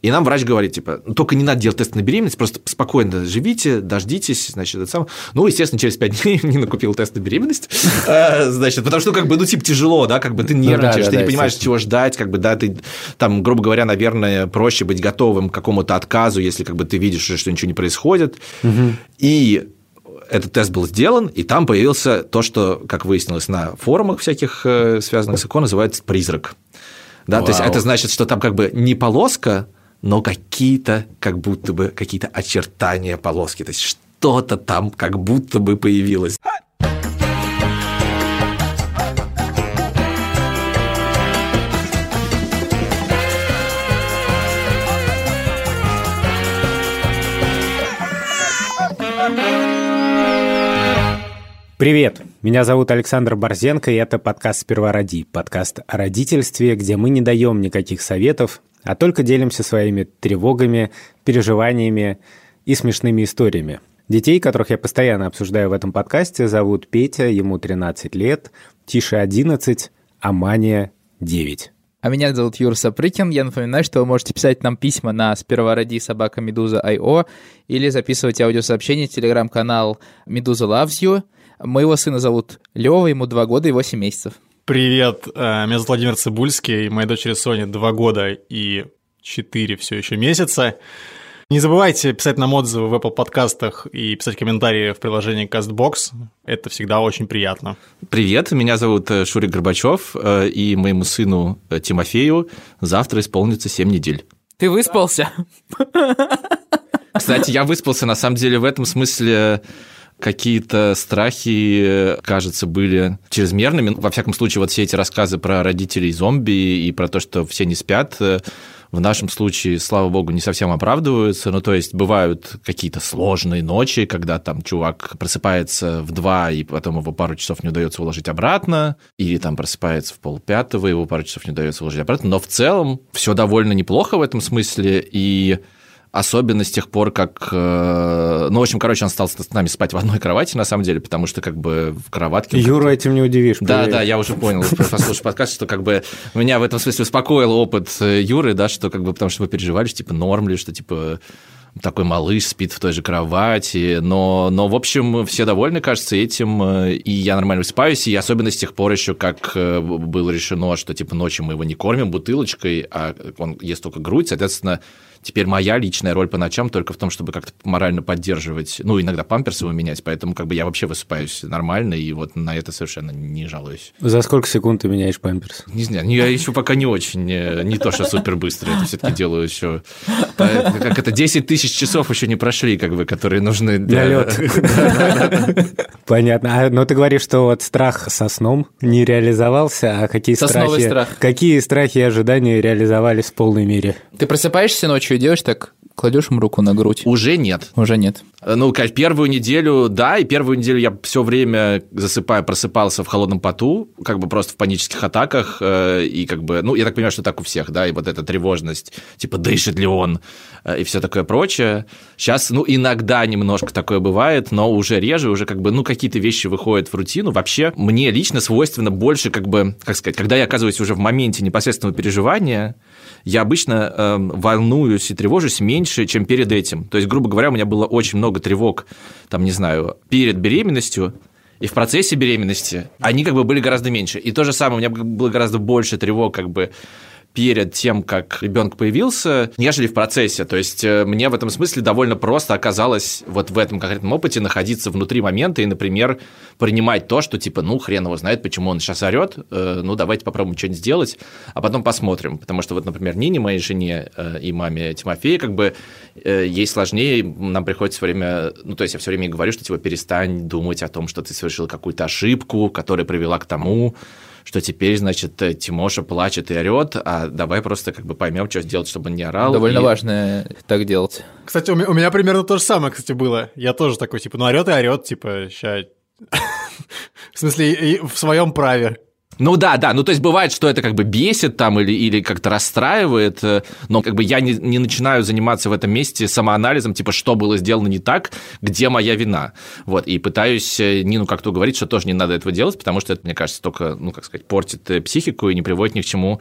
И нам врач говорит, типа, ну, только не надо делать тест на беременность, просто спокойно живите, дождитесь, значит, это самое. Ну, естественно, через 5 дней не накупил тест на беременность, а, значит, потому что, как бы, ну, типа, тяжело, да, как бы ты ну нервничаешь, ты не понимаешь, чего ждать, как бы, да, ты, там, грубо говоря, наверное, проще быть готовым к какому-то отказу, если, как бы, ты видишь, что ничего не происходит. И этот тест был сделан, и там появился то, что, как выяснилось на форумах всяких, э, связанных с ЭКО, называется призрак. Да, то есть это значит, что там как бы не полоска, но какие-то, как будто бы, какие-то очертания полоски, то есть что-то там как будто бы появилось. Привет! Меня зовут Александр Борзенко, и это подкаст «Сперва роди», подкаст о родительстве, где мы не даем никаких советов, а только делимся своими тревогами, переживаниями и смешными историями. Детей, которых я постоянно обсуждаю в этом подкасте, зовут Петя, ему 13 лет, Тише 11, а Мания 9. А меня зовут Юр Сапрыкин. Я напоминаю, что вы можете писать нам письма на сперва роди собака Медуза Айо или записывать аудиосообщения в телеграм-канал Медуза Loves You. Моего сына зовут Лева, ему 2 года и 8 месяцев. Привет, э, меня зовут Владимир Цибульский, моей дочери Соне 2 года и 4 все еще месяца. Не забывайте писать нам отзывы в Apple подкастах и писать комментарии в приложении CastBox. Это всегда очень приятно. Привет, меня зовут э, Шурик Горбачев, э, и моему сыну Тимофею завтра исполнится 7 недель. Ты выспался? Кстати, я выспался, на самом деле, в этом смысле какие-то страхи, кажется, были чрезмерными. Во всяком случае, вот все эти рассказы про родителей зомби и про то, что все не спят, э, в нашем случае, слава богу, не совсем оправдываются. Ну, то есть бывают какие-то сложные ночи, когда там чувак просыпается в два, и потом его пару часов не удается уложить обратно, или там просыпается в полпятого, его пару часов не удается уложить обратно. Но в целом все довольно неплохо в этом смысле, и Особенно с тех пор, как... Э, ну, в общем, короче, он стал с нами спать в одной кровати, на самом деле, потому что как бы в кроватке... Юру этим не удивишь. Да, да, я уже понял, послушав подкаст, что как бы меня в этом смысле успокоил опыт э, Юры, да, что как бы потому что мы переживали, что типа норм ли, что типа такой малыш спит в той же кровати, но, но в общем, все довольны, кажется, этим, э, и я нормально высыпаюсь, и особенно с тех пор еще, как было решено, что, типа, ночью мы его не кормим бутылочкой, а он ест только грудь, соответственно, Теперь моя личная роль по ночам только в том, чтобы как-то морально поддерживать, ну, иногда памперсы его менять, поэтому как бы я вообще высыпаюсь нормально, и вот на это совершенно не жалуюсь. За сколько секунд ты меняешь памперс? Не знаю, я еще пока не очень, не, то, что супер быстро, это все-таки делаю еще. Как это, 10 тысяч часов еще не прошли, как бы, которые нужны для... лед. Понятно. А, но ты говоришь, что вот страх со сном не реализовался, а какие страхи... Какие страхи и ожидания реализовались в полной мере? Ты просыпаешься ночью и делаешь так, кладешь им руку на грудь? Уже нет. Уже нет. Ну, конечно, первую неделю, да, и первую неделю я все время засыпая, просыпался в холодном поту, как бы просто в панических атаках, э, и как бы, ну, я так понимаю, что так у всех, да, и вот эта тревожность, типа, дышит ли он, э, и все такое прочее. Сейчас, ну, иногда немножко такое бывает, но уже реже, уже как бы, ну, какие-то вещи выходят в рутину. Вообще, мне лично свойственно больше, как бы, как сказать, когда я оказываюсь уже в моменте непосредственного переживания, я обычно э, волнуюсь и тревожусь меньше, чем перед этим. То есть, грубо говоря, у меня было очень много тревог, там, не знаю, перед беременностью, и в процессе беременности они как бы были гораздо меньше. И то же самое, у меня было гораздо больше тревог как бы перед тем, как ребенок появился, нежели в процессе. То есть э, мне в этом смысле довольно просто оказалось вот в этом конкретном опыте находиться внутри момента и, например, принимать то, что типа, ну, хрен его знает, почему он сейчас орет, э, ну, давайте попробуем что-нибудь сделать, а потом посмотрим. Потому что вот, например, Нине, моей жене э, и маме Тимофея, как бы ей сложнее, нам приходится все время, ну, то есть я все время говорю, что типа перестань думать о том, что ты совершил какую-то ошибку, которая привела к тому, что теперь, значит, э, Тимоша плачет и орет, а давай просто как бы поймем, что сделать, чтобы он не орал. Довольно и... важно так делать. Кстати, у меня, у меня примерно то же самое, кстати, было. Я тоже такой, типа, ну орет и орет, типа, ща... В смысле, в своем праве. Ну да, да, ну то есть бывает, что это как бы бесит там или, или как-то расстраивает, э, но как бы я не, не начинаю заниматься в этом месте самоанализом, типа, что было сделано не так, где моя вина. Вот, и пытаюсь э, Нину как-то говорить, что тоже не надо этого делать, потому что это, мне кажется, только, ну как сказать, портит э, психику и не приводит ни к чему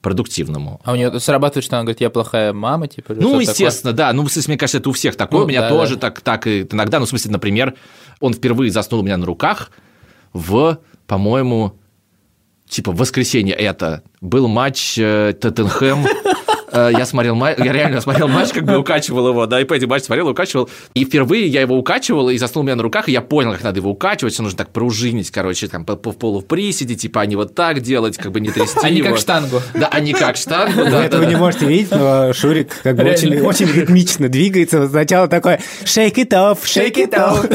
продуктивному. А у нее срабатывает, что она говорит, я плохая мама, типа? Ну, естественно, да. Ну, в смысле, мне кажется, это у всех такое. Ну, у меня да, тоже да. так, так и иногда. Ну, в смысле, например, он впервые заснул у меня на руках в, по-моему, типа воскресенье это был матч э, Тоттенхэм. Э, Я смотрел матч, я реально смотрел матч, как бы укачивал его, да, и по этим матч смотрел, укачивал. И впервые я его укачивал, и заснул у меня на руках, и я понял, как надо его укачивать, что нужно так пружинить, короче, там по, по полу в приседе, типа, а не вот так делать, как бы не трясти А не его. как штангу. Да, а не как штангу, Вы да, этого да, не можете видеть, но Шурик как бы очень, очень ритмично двигается. Сначала такой shake it off, shake it off.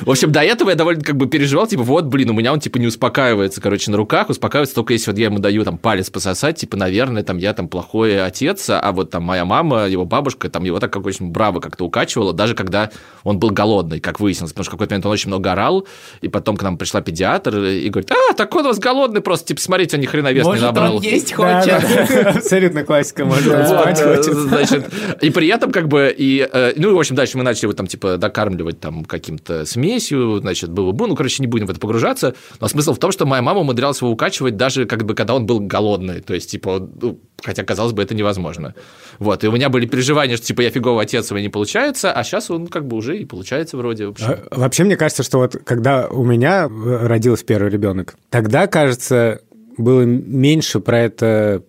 В общем, до этого я довольно как бы переживал, типа, вот, блин, у меня он, типа, не успокаивается, короче, на руках, успокаивается только если вот я ему даю там палец пососать, типа, наверное, там я там плохой отец, а вот там моя мама, его бабушка, там его так как очень браво как-то укачивала, даже когда он был голодный, как выяснилось, потому что в какой-то момент он очень много орал, и потом к нам пришла педиатр и говорит, а, так он у вас голодный просто, типа, смотрите, он ни хрена вес не Может, набрал. он есть хочет? Абсолютно классика, можно спать э, хочет. значит, и при этом как бы, и, э, ну, и, в общем, дальше мы начали его там, типа, докармливать там каким-то смесью, значит, было бы, ну, короче, не будем в это погружаться, но смысл в том, что моя мама умудрялась его укачивать даже, как бы, когда он был голодный, то есть, типа, ну, хотя, казалось бы, это невозможно. Вот, и у меня были переживания, что, типа, я фиговый отец, у меня не получается, а сейчас он, как бы, уже и получается вроде, в общем. А, Вообще, мне кажется, что вот когда у меня э, родился первый ребенок, тогда, кажется, было меньше про это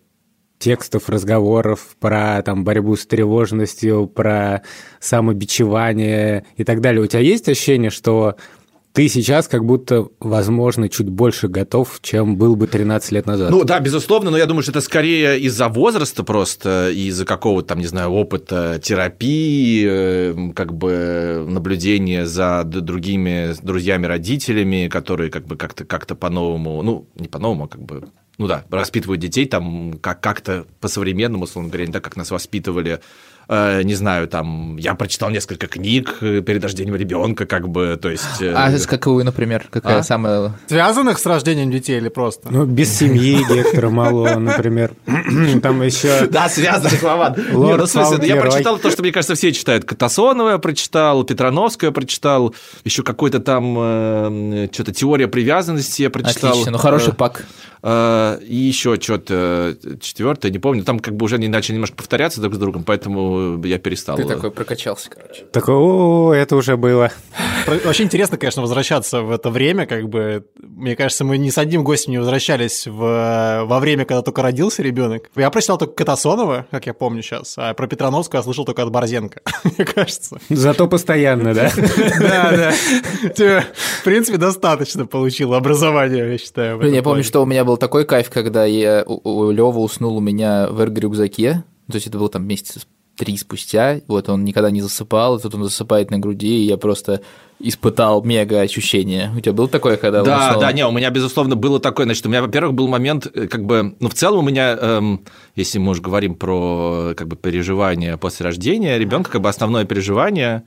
текстов, разговоров, про там борьбу с тревожностью, про самобичевание и так далее. У тебя есть ощущение, что ты сейчас как будто, возможно, чуть больше готов, чем был бы 13 лет назад? Ну да, безусловно, но я думаю, что это скорее из-за возраста просто, из-за какого-то там, не знаю, опыта терапии, э, как бы наблюдения за другими друзьями, родителями, которые как бы как-то как по-новому, ну, не по-новому, а как бы ну да, воспитывают детей там как- как-то по-современному, условно говоря, не так, как нас воспитывали. Э, не знаю, там, я прочитал несколько книг э, перед рождением ребенка, как бы, то есть... э, А с какую, например, какая А? самая... Связанных с рождением детей или просто? Ну, без семьи Гектора Малого, например. Там еще... Да, связанных, Вован. Ну, Фаунд я прочитал то, что, мне кажется, все читают. Катасонова я прочитал, Петрановскую я прочитал, еще какой-то там э, что-то теория привязанности я прочитал. Отлично, ну хороший пак. Э, И еще что-то четвертое, не помню. Там как бы уже они начали немножко повторяться друг с другом, поэтому я перестал. Ты такой прокачался, короче. Такой, о, это уже было. Вообще интересно, конечно, возвращаться в это время, как бы, мне кажется, мы ни с одним гостем не возвращались в, во время, когда только родился ребенок. Я прочитал только Катасонова, как я помню сейчас, а про Петрановскую я слышал только от Борзенко, мне кажется. Зато постоянно, да? Да, да. Тебе, В принципе, достаточно получил образование, я считаю. я помню, что у меня был такой кайф, когда я, у, у Лёва уснул у меня в эрг-рюкзаке. То есть это было там месяца три спустя. Вот он никогда не засыпал, и тут он засыпает на груди, и я просто испытал мега ощущение. У тебя было такое, когда Да, уснул? да, не, у меня, безусловно, было такое. Значит, у меня, во-первых, был момент, э, как бы, ну, в целом у меня, эм, если мы уже говорим про, как бы, переживания после рождения ребенка, как бы основное переживание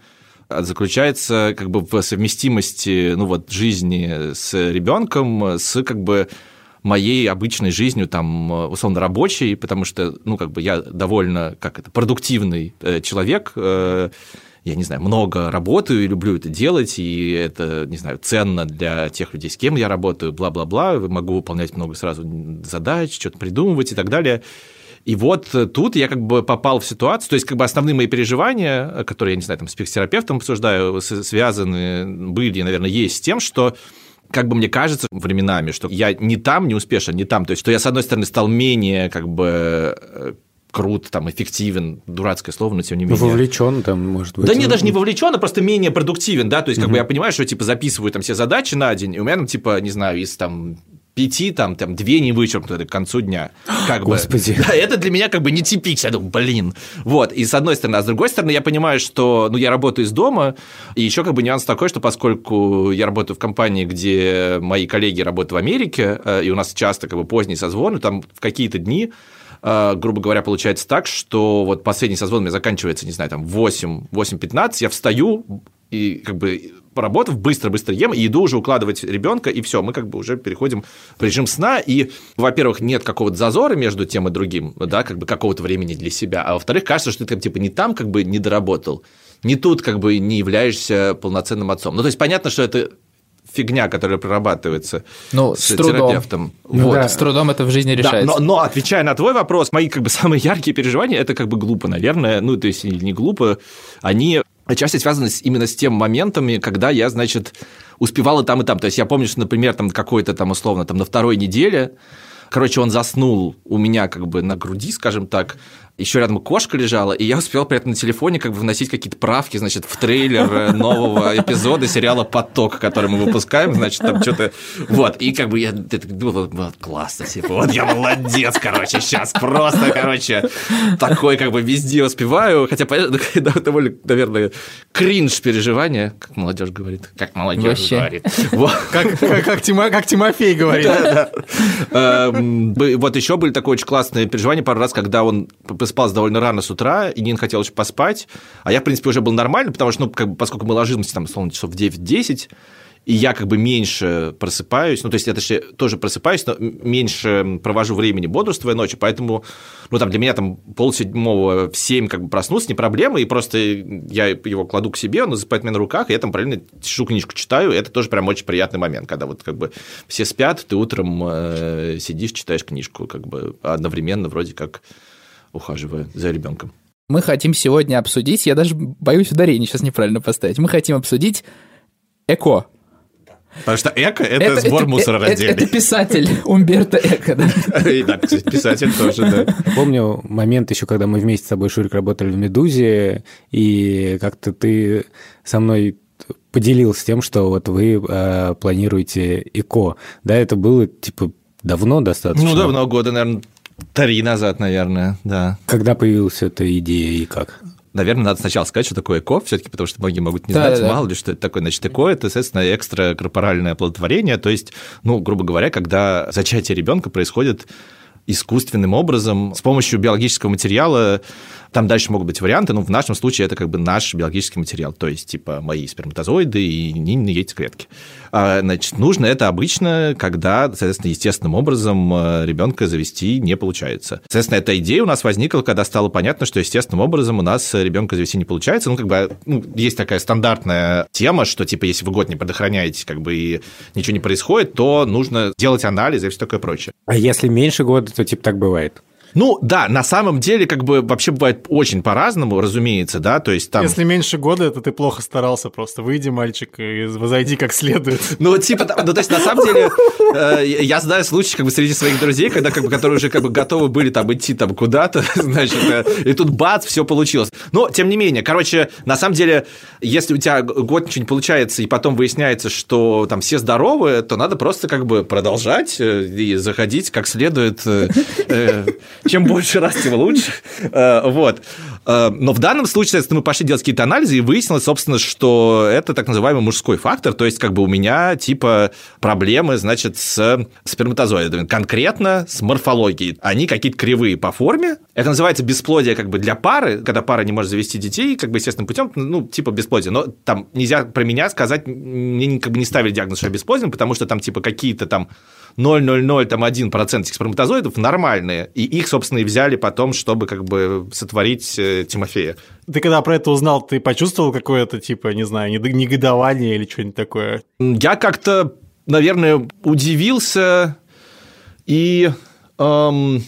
э, заключается как бы в совместимости, ну, вот, жизни с ребенком, с, как бы, моей обычной жизнью, там, э, условно, рабочей, потому что, ну, как бы я довольно, как это, продуктивный э, человек, э, я не знаю, много работаю и люблю это делать, и это, не знаю, ценно для тех людей, с кем я работаю, бла-бла-бла, могу выполнять много сразу задач, что-то придумывать и так далее. И вот тут я как бы попал в ситуацию, то есть как бы основные мои переживания, которые, я не знаю, там с психотерапевтом обсуждаю, связаны были, наверное, есть с тем, что как бы мне кажется временами, что я не там не успешен, не там. То есть, что я, с одной стороны, стал менее как бы э, крут, там, эффективен, дурацкое слово, но тем не Ну, менее. вовлечен там, может быть. Да не, Ну, даже не вовлечен, а просто менее продуктивен, да, то есть, как бы я понимаю, что, типа, записываю там все задачи на день, и у меня, ну, типа, не знаю, из там пяти, там, там, две не вычеркнуты к концу дня. Как бы. Господи. Да, это для меня как бы нетипично. Я думаю, блин. Вот, и с одной стороны. А с другой стороны, я понимаю, что, ну, я работаю из дома, и еще как бы нюанс такой, что поскольку я работаю в компании, где мои коллеги работают в Америке, э, и у нас часто как бы поздний созвон, и там в какие-то дни э, грубо говоря, получается так, что вот последний созвон у меня заканчивается, не знаю, там 8, 8.15, я встаю и как бы поработав, быстро-быстро ем, и иду уже укладывать ребенка, и все, мы как бы уже переходим в режим сна, и, во-первых, нет какого-то зазора между тем и другим, да, как бы какого-то времени для себя, а во-вторых, кажется, что ты там, типа не там как бы не доработал, не тут как бы не являешься полноценным отцом. Ну, то есть понятно, что это фигня, которая прорабатывается ну, с, с трудом. терапевтом. Ну, вот, да. с трудом это в жизни решается. Да, но, но отвечая на твой вопрос, мои как бы самые яркие переживания, это как бы глупо, наверное, ну, то есть не глупо, они отчасти связаны именно с тем моментами, когда я, значит, успевала там и там. То есть я помню, что, например, там какой-то там условно там на второй неделе Короче, он заснул у меня как бы на груди, скажем так, еще рядом кошка лежала, и я успел при этом на телефоне как бы вносить какие-то правки, значит, в трейлер э, нового эпизода сериала «Поток», который мы выпускаем, значит, там что-то... Вот, и как бы я думал, вот, классно, типа, вот я молодец, короче, сейчас просто, короче, такой как бы везде успеваю, хотя, понятно, довольно, наверное, кринж переживания, как молодежь говорит, как молодежь Вообще. говорит. Как, как, как, Тима, как Тимофей говорит. Эм, вот еще были такое очень классное переживание пару раз, когда он просыпался довольно рано с утра, и Нин хотел еще поспать, а я, в принципе, уже был нормально, потому что, ну, как бы, поскольку мы ложимся там, условно, часов в 9-10, и я как бы меньше просыпаюсь, ну, то есть я точнее, тоже просыпаюсь, но меньше провожу времени бодрствуя ночью, поэтому, ну, там, для меня там полседьмого в семь как бы проснуться не проблема, и просто я его кладу к себе, он засыпает меня на руках, и я там параллельно сижу, книжку читаю, и это тоже прям очень приятный момент, когда вот как бы все спят, ты утром э, сидишь, читаешь книжку, как бы одновременно вроде как ухаживая за ребенком. Мы хотим сегодня обсудить, я даже боюсь ударение сейчас неправильно поставить, мы хотим обсудить эко, Потому что эко – это, это сбор это, мусора это, раздельный. Это писатель Умберто Эко, да? И да, писатель тоже, да. Помню момент еще, когда мы вместе с тобой, Шурик, работали в «Медузе», и как-то ты со мной поделился тем, что вот вы э, планируете ЭКО. Да, это было, типа, давно достаточно? Ну, давно, года, наверное, три назад, наверное, да. Когда появилась эта идея и как? наверное, надо сначала сказать, что такое ЭКО, все-таки, потому что многие могут не да, знать, да, мало да. ли, что это такое. Значит, ЭКО – это, соответственно, экстракорпоральное оплодотворение, то есть, ну, грубо говоря, когда зачатие ребенка происходит искусственным образом с помощью биологического материала там дальше могут быть варианты, но в нашем случае это как бы наш биологический материал, то есть типа мои сперматозоиды и нинины яйцеклетки. А, значит, нужно это обычно, когда, соответственно, естественным образом э, ребенка завести не получается. Соответственно, эта идея у нас возникла, когда стало понятно, что естественным образом у нас ребенка завести не получается. Ну, как бы ну, есть такая стандартная тема, что типа если вы год не предохраняетесь, как бы и ничего не происходит, то нужно делать анализы и все такое прочее. А если меньше года, то типа так бывает? Ну, да, на самом деле, как бы вообще бывает очень по-разному, разумеется, да, то есть там... Если меньше года, то ты плохо старался просто. Выйди, мальчик, и возойди как следует. Ну, типа, ну, то есть, на самом деле, э, я знаю случаи, как бы, среди своих друзей, когда, как бы, которые уже, как бы, готовы были там идти там куда-то, значит, э, и тут бац, все получилось. Но, тем не менее, короче, на самом деле, если у тебя год ничего не получается, и потом выясняется, что там все здоровы, то надо просто, как бы, продолжать э, и заходить как следует чем больше раз, тем лучше. Э, вот. Э, но в данном случае, мы пошли делать какие-то анализы, и выяснилось, собственно, что это так называемый мужской фактор, то есть как бы у меня типа проблемы, значит, с сперматозоидами, конкретно с морфологией. Они какие-то кривые по форме. Это называется бесплодие как бы для пары, когда пара не может завести детей, как бы естественным путем, ну, типа бесплодие. Но там нельзя про меня сказать, мне как бы не ставили диагноз, что я бесплоден, потому что там типа какие-то там 0,001% этих сперматозоидов нормальные, и их, собственно, и взяли потом, чтобы как бы сотворить э, Тимофея. Ты когда про это узнал, ты почувствовал какое-то, типа, не знаю, негодование или что-нибудь такое? Я как-то, наверное, удивился и... Эм,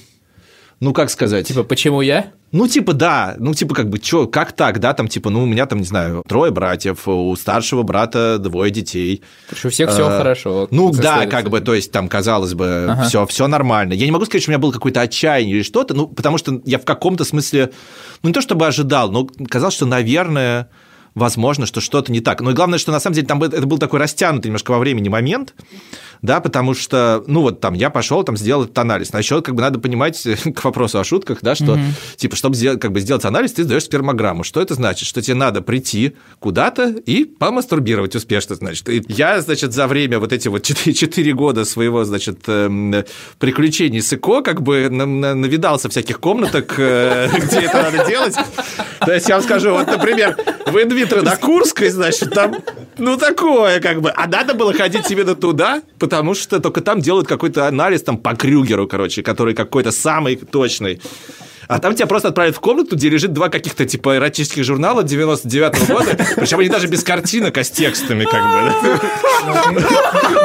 ну, как сказать? Типа, почему я? Ну, типа, да, ну, типа, как бы, чё, как так, да, там, типа, ну, у меня там, не знаю, трое братьев, у старшего брата двое детей. У всех все а, хорошо. Ну, да, как бы, то есть, там, казалось бы, ага. все, все нормально. Я не могу сказать, что у меня было какое-то отчаяние или что-то, ну, потому что я в каком-то смысле, ну, не то чтобы ожидал, но казалось, что, наверное, возможно, что что-то не так. Но главное, что на самом деле там это был такой растянутый немножко во времени момент, да, потому что, ну вот там я пошел, там сделал этот анализ. А еще как бы надо понимать к вопросу о шутках, да, что mm-hmm. типа, чтобы сделать, как бы сделать анализ, ты сдаешь спермограмму. Что это значит? Что тебе надо прийти куда-то и помастурбировать успешно, значит. И я, значит, за время вот эти вот 4, 4 года своего, значит, эм, приключений с ЭКО как бы навидался всяких комнаток, э, где это надо делать. То есть я вам скажу, вот, например, в инвитро на Курской, значит, там, ну, такое как бы. А надо было ходить именно туда, потому что только там делают какой-то анализ там по Крюгеру, короче, который какой-то самый точный. А там тебя просто отправят в комнату, где лежит два каких-то типа эротических журнала 99-го года, причем они даже без картинок, а с текстами как бы.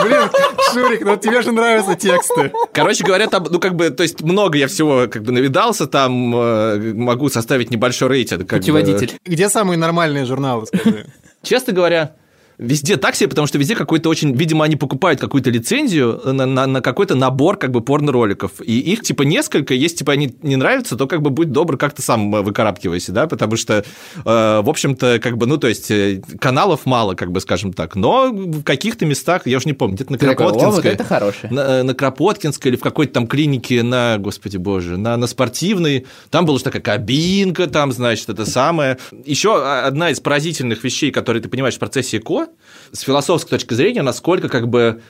Блин, Шурик, ну тебе же нравятся тексты. Короче говоря, там, ну как бы, то есть много я всего как бы навидался, там э, могу составить небольшой рейтинг. бы. Путеводитель. Где самые нормальные журналы, скажи? Честно говоря, Везде так себе, потому что везде какой-то очень... Видимо, они покупают какую-то лицензию на, на, на какой-то набор как бы порно-роликов. И их типа несколько. Если типа они не нравятся, то как бы будь добр, как-то сам э, выкарабкивайся, да, потому что, э, в общем-то, как бы, ну, то есть э, каналов мало, как бы, скажем так. Но в каких-то местах, я уже не помню, где-то на Ты такой, «О, вот Кропоткинской... это хорошее. На, э, на Кропоткинской или в какой-то там клинике на, господи боже, на, на спортивной. Там была уже такая кабинка, там, значит, это самое. Еще одна из поразительных вещей, которые ты понимаешь в процессе ЭКО, с философской точки зрения, насколько как бы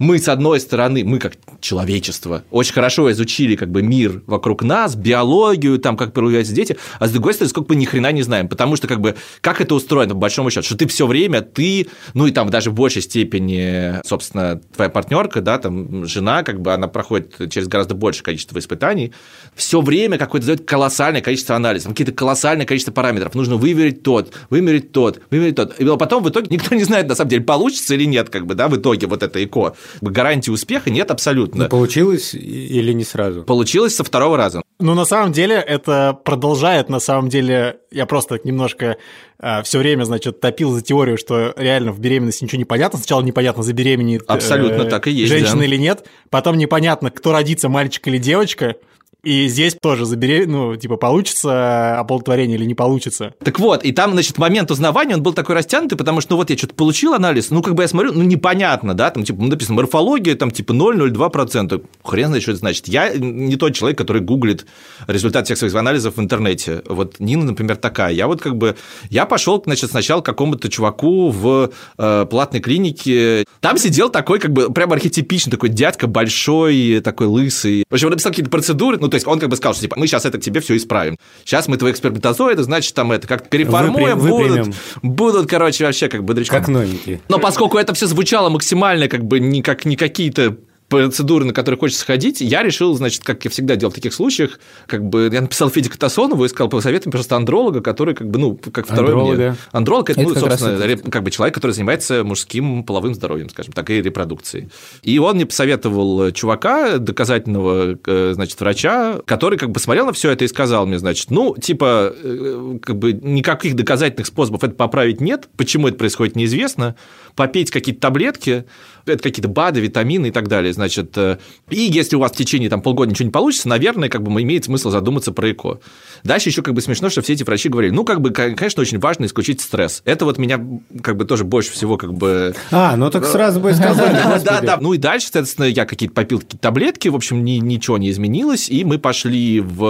мы, с одной стороны, мы как человечество, очень хорошо изучили как бы мир вокруг нас, биологию, там, как проявляются дети, а с другой стороны, сколько мы ни хрена не знаем, потому что как бы как это устроено, по большому счету, что ты все время, ты, ну и там даже в большей степени, собственно, твоя партнерка, да, там, жена, как бы она проходит через гораздо большее количество испытаний, все время какое-то дает колоссальное количество анализов, какие-то колоссальное количество параметров, нужно выверить тот, вымерить тот, вымерить тот, и потом в итоге никто не знает, на самом деле, получится или нет, как бы, да, в итоге вот это ЭКО гарантии успеха нет абсолютно. Ну, получилось или не сразу? Получилось со второго раза. Ну, на самом деле, это продолжает, на самом деле, я просто немножко э, все время, значит, топил за теорию, что реально в беременности ничего не понятно. Сначала непонятно, забеременеет Абсолютно так и есть, женщина да. или нет. Потом непонятно, кто родится, мальчик или девочка. И здесь тоже забере... ну, типа, получится оплодотворение или не получится. Так вот, и там, значит, момент узнавания, он был такой растянутый, потому что, ну, вот я что-то получил анализ, ну, как бы я смотрю, ну, непонятно, да, там, типа, написано морфология, там, типа, 0,02%. Хрен знает, что это значит. Я не тот человек, который гуглит результат всех своих анализов в интернете. Вот Нина, например, такая. Я вот как бы, я пошел, значит, сначала к какому-то чуваку в э, платной клинике. Там сидел такой, как бы, прям архетипичный такой дядька, большой, такой лысый. В общем, он написал какие-то процедуры, ну, то есть он как бы сказал, что типа, мы сейчас это к тебе все исправим. Сейчас мы твои экспериментозоиды, значит, там это как-то реформуем, Выпрям- будут, выпрямим. будут, короче, вообще как бодрячком. Как новенькие. Но поскольку это все звучало максимально как бы не как не какие-то процедуры, на которые хочется ходить, я решил, значит, как я всегда делал в таких случаях, как бы я написал Феде Катасонову и сказал, посоветуй, пожалуйста, андролога, который как бы, ну, как второй Андролога. мне. Андролог – это, Это ну, как собственно, это. как бы человек, который занимается мужским половым здоровьем, скажем так, и репродукцией. И он мне посоветовал чувака, доказательного, э, значит, врача, который как бы смотрел на все это и сказал мне, значит, ну, типа, э, как бы никаких доказательных способов это поправить нет, почему это происходит, неизвестно, попейте какие-то таблетки, это какие-то БАДы, витамины и так далее, значит, э, и если у вас в течение там, полгода ничего не получится, наверное, как бы имеет смысл задуматься про ЭКО. Дальше еще как бы смешно, что все эти врачи говорили, ну, как бы, конечно, очень важно исключить стресс. Это вот меня как бы тоже больше всего как бы А, ну так сразу бы и сказали. да, да. Ну и дальше, соответственно, я какие-то попил какие-то таблетки, в общем, ни- ничего не изменилось, и мы пошли в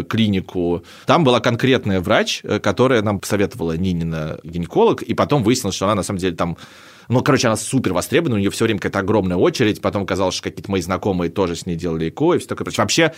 э, клинику. Там была конкретная врач, э, которая нам посоветовала Нинина гинеколог, и потом выяснилось, что она на самом деле там ну, короче, она супер востребована, у нее все время какая-то огромная очередь, потом оказалось, что какие-то мои знакомые тоже с ней делали ЭКО и все такое. прочее. Вообще,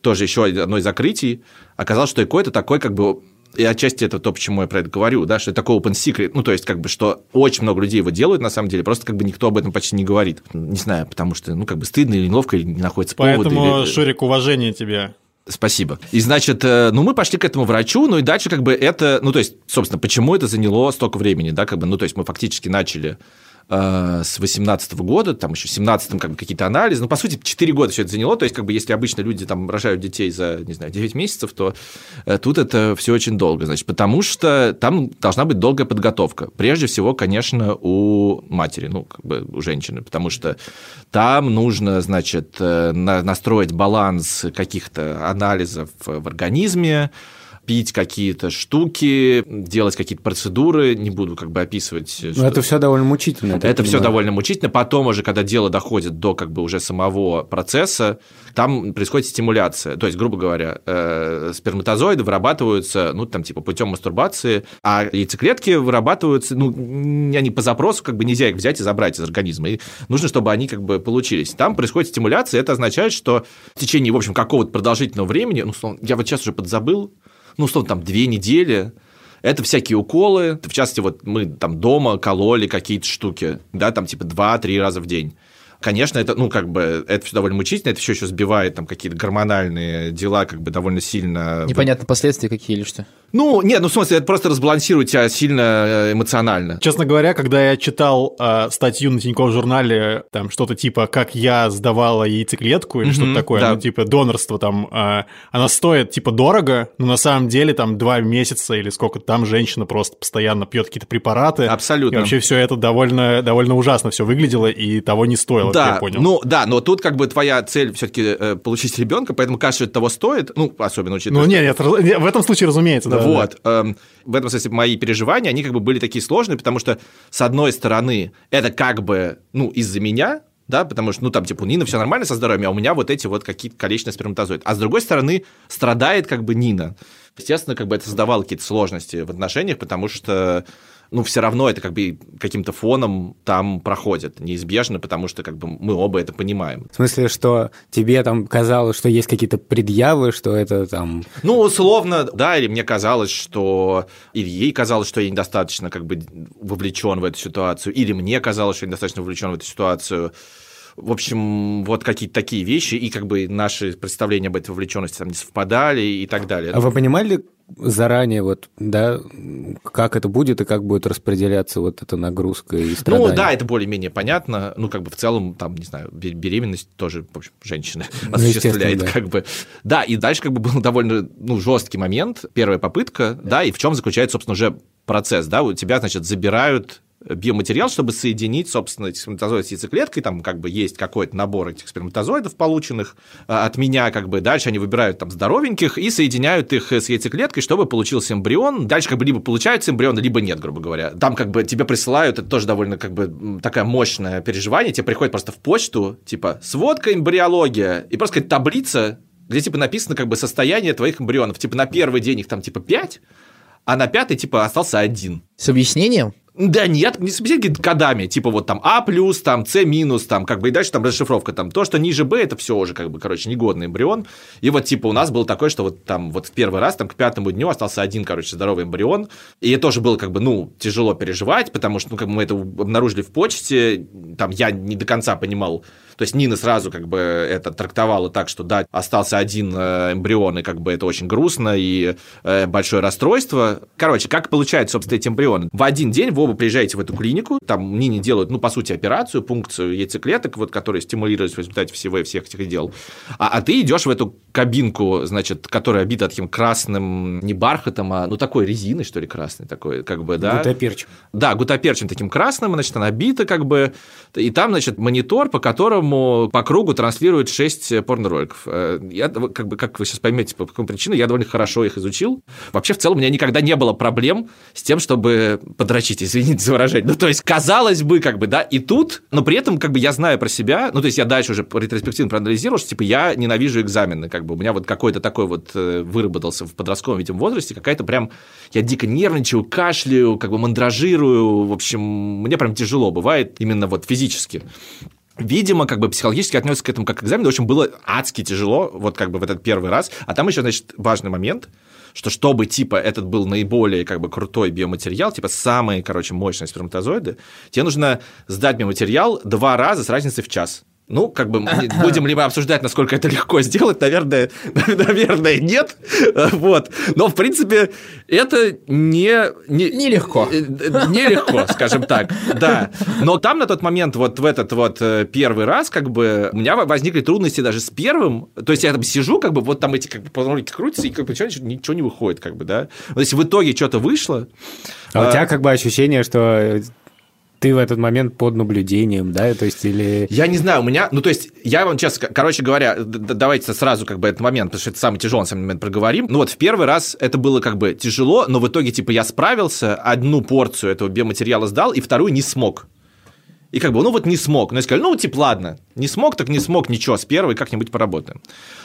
тоже еще одно из закрытий, оказалось, что ЭКО – это такой как бы и отчасти это то, почему я про это говорю, да, что это такой open secret, ну, то есть, как бы, что очень много людей его делают, на самом деле, просто как бы никто об этом почти не говорит. Не знаю, потому что, ну, как бы стыдно или неловко, или не находится повода. Поэтому, или- Шурик, уважение тебе. Спасибо. И, значит, э, ну, мы пошли к этому врачу, ну, и дальше как бы это, ну, то есть, собственно, почему это заняло столько времени, да, как бы, ну, то есть, мы фактически начали с 18 года, там еще в 17 как бы какие-то анализы, ну, по сути, 4 года все это заняло, то есть, как бы, если обычно люди там рожают детей за, не знаю, 9 месяцев, то э, тут это все очень долго, значит, потому что там должна быть долгая подготовка. Прежде всего, конечно, у матери, ну, как бы у женщины, потому что там нужно, значит, э, на- настроить баланс каких-то анализов в организме, пить какие-то штуки, делать какие-то процедуры, не буду как бы описывать. Ну, что- это все довольно мучительно. это все довольно мучительно. Потом уже, когда дело доходит до как бы уже самого процесса, там происходит стимуляция. То есть, грубо говоря, э, сперматозоиды вырабатываются, ну, там, типа, путем мастурбации, а яйцеклетки вырабатываются, ну, они по запросу, как бы нельзя их взять и забрать из организма. И нужно, чтобы они как бы получились. Там происходит стимуляция, это означает, что в течение, в общем, какого-то продолжительного времени, ну, я вот сейчас уже подзабыл, ну, условно, там, две недели, это всякие уколы, в частности, вот мы там дома кололи какие-то штуки, да, там типа 2-3 раза в день. Конечно, это, ну, как бы, это все довольно мучительно, это все еще сбивает там какие-то гормональные дела, как бы довольно сильно... Непонятно, последствия какие или что? Ну, нет, ну, в смысле, это просто разбалансирует тебя сильно э, эмоционально. Честно говоря, когда я читал э, статью на Тинькофф журнале, там что-то типа «Как я сдавала яйцеклетку» или mm-hmm, что-то такое, да. ну, типа донорство там, э, она стоит, типа, дорого, но на самом деле там два месяца или сколько там женщина просто постоянно пьет какие-то препараты. Абсолютно. И вообще все это довольно, довольно ужасно все выглядело и того не стоило, да, я понял. Ну, да, но тут как бы твоя цель все-таки э, получить ребенка, поэтому кажется, что это того стоит, ну, особенно учитывая... Ну, нет, нет, в этом случае, разумеется, да. Вот. Да. Эм, в этом смысле мои переживания, они как бы были такие сложные, потому что, с одной стороны, это как бы, ну, из-за меня, да, потому что, ну, там, типа, у Нины все нормально со здоровьем, а у меня вот эти вот какие-то количественные сперматозоиды. А с другой стороны, страдает как бы Нина. Естественно, как бы это создавало какие-то сложности в отношениях, потому что ну, все равно это как бы каким-то фоном там проходит неизбежно, потому что как бы мы оба это понимаем. В смысле, что тебе там казалось, что есть какие-то предъявы, что это там... Ну, условно, да, или мне казалось, что... Или ей казалось, что я недостаточно как бы вовлечен в эту ситуацию, или мне казалось, что я недостаточно вовлечен в эту ситуацию. В общем, вот какие-то такие вещи, и как бы наши представления об этой вовлеченности там не совпадали и так далее. А вы понимали заранее, вот, да, как это будет и как будет распределяться вот эта нагрузка и страдания? Ну, да, это более-менее понятно. Ну, как бы в целом, там, не знаю, беременность тоже, в общем, женщина ну, осуществляет, да. как бы. Да, и дальше как бы был довольно, ну, жесткий момент, первая попытка, да, и в чем заключается, собственно, уже процесс, да, у тебя, значит, забирают биоматериал, чтобы соединить, собственно, эти сперматозоиды с яйцеклеткой, там как бы есть какой-то набор этих сперматозоидов, полученных а, от меня, как бы дальше они выбирают там здоровеньких и соединяют их с яйцеклеткой, чтобы получился эмбрион. Дальше как бы либо получается эмбрион, либо нет, грубо говоря. Там как бы тебе присылают, это тоже довольно как бы такая мощное переживание, тебе приходит просто в почту, типа, сводка эмбриология, и просто какая-то таблица, где типа написано как бы состояние твоих эмбрионов. Типа на первый день их там типа 5, а на пятый типа остался один. С объяснением? Да нет, не собеседники кодами, типа вот там А плюс, там С минус, там как бы и дальше там расшифровка, там то, что ниже Б, это все уже как бы, короче, негодный эмбрион. И вот типа у нас было такое, что вот там вот в первый раз там к пятому дню остался один, короче, здоровый эмбрион. И это тоже было как бы, ну, тяжело переживать, потому что, ну, как бы мы это обнаружили в почте, там я не до конца понимал, то есть Нина сразу как бы это трактовала так, что да, остался один э, эмбрион, и как бы это очень грустно и э, большое расстройство. Короче, как получается, собственно, эти эмбрионы? В один день вы оба приезжаете в эту клинику, там Нине делают, ну, по сути, операцию, пункцию яйцеклеток, вот, которые стимулируются в результате всего и всех этих дел. А, а ты идешь в эту кабинку, значит, которая обита таким красным, не бархатом, а, ну, такой резиной, что ли, красной такой, как бы, да. Гутоперчим. Да, гутоперчим таким красным, значит, она обита, как бы, и там, значит, монитор, по которому которому по кругу транслируют 6 порно-роликов. Э, я, как, бы, как вы сейчас поймете, по какой причине, я довольно хорошо их изучил. Вообще, в целом, у меня никогда не было проблем с тем, чтобы подрочить, извините за выражение. Ну, то есть, казалось бы, как бы, да, и тут, но при этом, как бы, я знаю про себя, ну, то есть, я дальше уже ретроспективно проанализировал, что, типа, я ненавижу экзамены, как бы, у меня вот какой-то такой вот э, выработался в подростковом, видимо, возрасте, какая-то прям, я дико нервничаю, кашляю, как бы мандражирую, в общем, мне прям тяжело бывает именно вот физически видимо, как бы психологически отнесся к этому как к экзамену, очень было адски тяжело, вот как бы в этот первый раз. А там еще, значит, важный момент, что чтобы, типа, этот был наиболее, как бы, крутой биоматериал, типа, самые, короче, мощные сперматозоиды, тебе нужно сдать биоматериал два раза с разницей в час. Ну, как бы, будем ли мы обсуждать, насколько это легко сделать? Наверное, наверное, нет. Вот. Но, в принципе, это не... не Нелегко. Э, э, нелегко, скажем так, да. Но там на тот момент, вот в этот вот э, первый раз, как бы, у меня возникли трудности даже с первым. То есть я там сижу, как бы, вот там эти как бы полнолики крутятся, и как бы ничего не выходит, как бы, да. То есть в итоге что-то вышло. А у тебя как бы ощущение, что ты в этот момент под наблюдением, да, то есть или... Я не знаю, у меня, ну, то есть, я вам честно, короче говоря, давайте сразу как бы этот момент, потому что это самый тяжелый самый момент проговорим. Ну, вот в первый раз это было как бы тяжело, но в итоге, типа, я справился, одну порцию этого биоматериала сдал, и вторую не смог. И как бы, ну вот не смог. Но я сказал, ну типа, ладно, не смог, так не смог, ничего, с первой как-нибудь поработаем.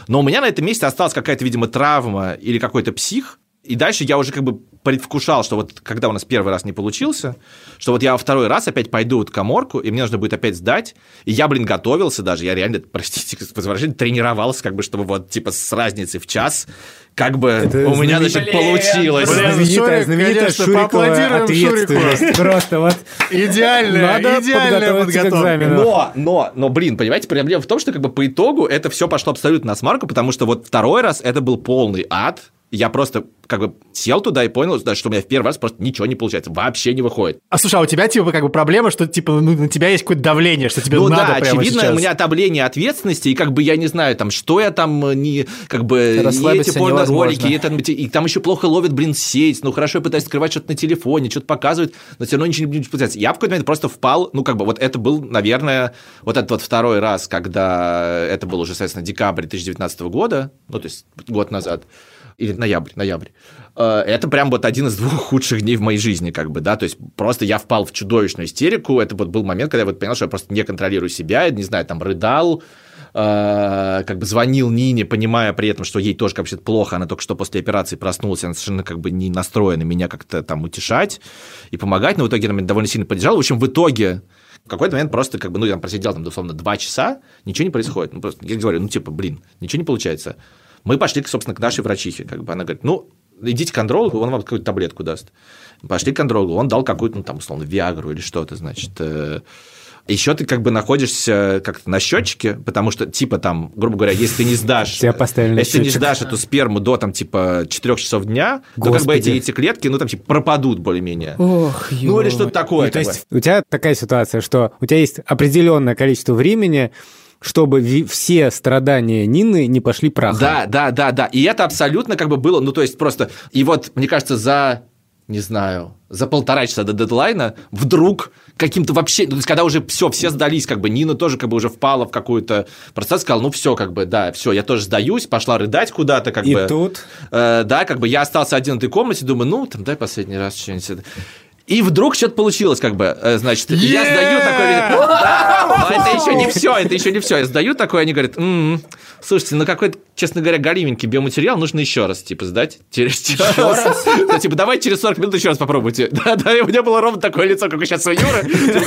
Но у меня на этом месте осталась какая-то, видимо, травма или какой-то псих, И дальше я уже как бы предвкушал, что вот когда у нас первый раз не получился, что вот я во второй раз опять пойду вот к коморку, и мне нужно будет опять сдать. И я, блин, готовился даже, я реально, простите, возвращение, тренировался, как бы, чтобы вот типа с разницей в час как бы Это у меня, значит, получилось. Блин, знаменитая, Шурик, знаменитая конечно, Шурикова ответственность. Просто вот Идеальная, надо к подготовка. экзамену. Но, но, но, блин, понимаете, проблема в том, что как бы по итогу это все пошло абсолютно на смарку, потому что вот второй раз это был полный ад. Я просто как бы сел туда и понял, да, что у меня в первый раз просто ничего не получается, вообще не выходит. А слушай, а у тебя типа как бы проблема, что типа ну, на тебя есть какое-то давление, что тебе ну надо да, прямо очевидно, сейчас. у меня давление ответственности, и как бы я не знаю, там, что я там э, не, как бы, Расслабиться эти порно-ролики, и, это- и там еще плохо ловит, блин, сеть, ну хорошо, я пытаюсь скрывать что-то на телефоне, что-то показывает, но все равно ничего не получается. Я в какой-то момент просто впал, ну как бы вот это был, наверное, вот этот вот второй раз, когда это был уже, соответственно, декабрь 2019 года, ну то есть год назад, или ноябрь, ноябрь. Э, Это прям вот один из двух худших дней в моей жизни, как бы, да, то есть просто я впал в чудовищную истерику, это вот был момент, когда я вот понял, что я просто не контролирую себя, не знаю, там, рыдал, э, как бы звонил Нине, понимая при этом, что ей тоже вообще плохо, она только что после операции проснулась, она совершенно как бы не настроена меня как-то там утешать и помогать, но в итоге она меня довольно сильно поддержала. В общем, в итоге в какой-то момент просто как бы, ну, я там просидел там, условно, два часа, ничего не происходит. Ну, просто я говорю, ну, типа, блин, ничего не получается. Мы пошли, собственно, к нашей врачихе, как бы она говорит, ну, идите к андрологу, он вам какую-то таблетку даст. Пошли к андрологу, он дал какую-то, ну, там, условно, Виагру или что-то, значит, э, еще ты как бы находишься как-то на счетчике, потому что, типа, там, грубо говоря, если ты не сдашь... Тебя поставили Если ты не сдашь эту сперму до, там, типа, 4 часов дня, то как бы Господи. эти яйцеклетки, ну, там, типа, пропадут более-менее. Ох, Ну, или что-то такое. Ну, то бы. есть у тебя такая ситуация, что у тебя есть определенное количество времени, чтобы все страдания Нины не пошли прахом. Да, да, да, да. И это абсолютно как бы было, ну, то есть просто... И вот, мне кажется, за, не знаю, за полтора часа до дедлайна вдруг каким-то вообще... Ну, то есть когда уже все, все сдались, как бы Нина тоже как бы уже впала в какую-то процесс, сказала, ну, все, как бы, да, все, я тоже сдаюсь, пошла рыдать куда-то, как И бы... тут Э, да, как бы я остался один в этой комнате, думаю, ну, там, дай последний раз что-нибудь. И вдруг что-то получилось, как бы, э, значит, я сдаю такой, да, но это еще не все, это еще не все. Я сдаю такой, они говорят, «М, слушайте, ну какой-то, честно говоря, галивенький биоматериал нужно еще раз, типа, сдать через час. Да, Типа, давай через 40 минут еще раз попробуйте. Да, да, и у меня было ровно такое лицо, как сейчас у Юры. Типа,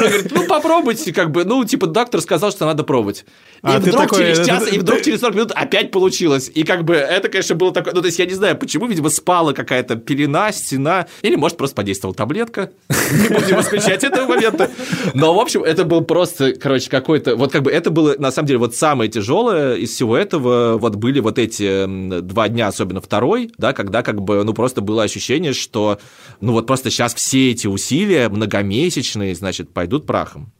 говорит, ну, попробуйте, как бы, ну, типа, доктор сказал, что надо пробовать. И А ты вдруг через час, и вдруг через 40 минут опять получилось. И как бы это, конечно, было такое... Ну, то есть я не знаю, почему, видимо, спала какая-то пелена, стена. Или, может, просто подействовала таблетка. Не будем исключать этого момента. Но, в общем, это был просто, короче, какой-то... Вот как бы это было, на самом деле, вот самое тяжелое из всего этого. Вот были вот эти два дня, особенно второй, да, когда как бы, ну, просто было ощущение, что, ну, вот просто сейчас все эти усилия многомесячные, значит, пойдут прахом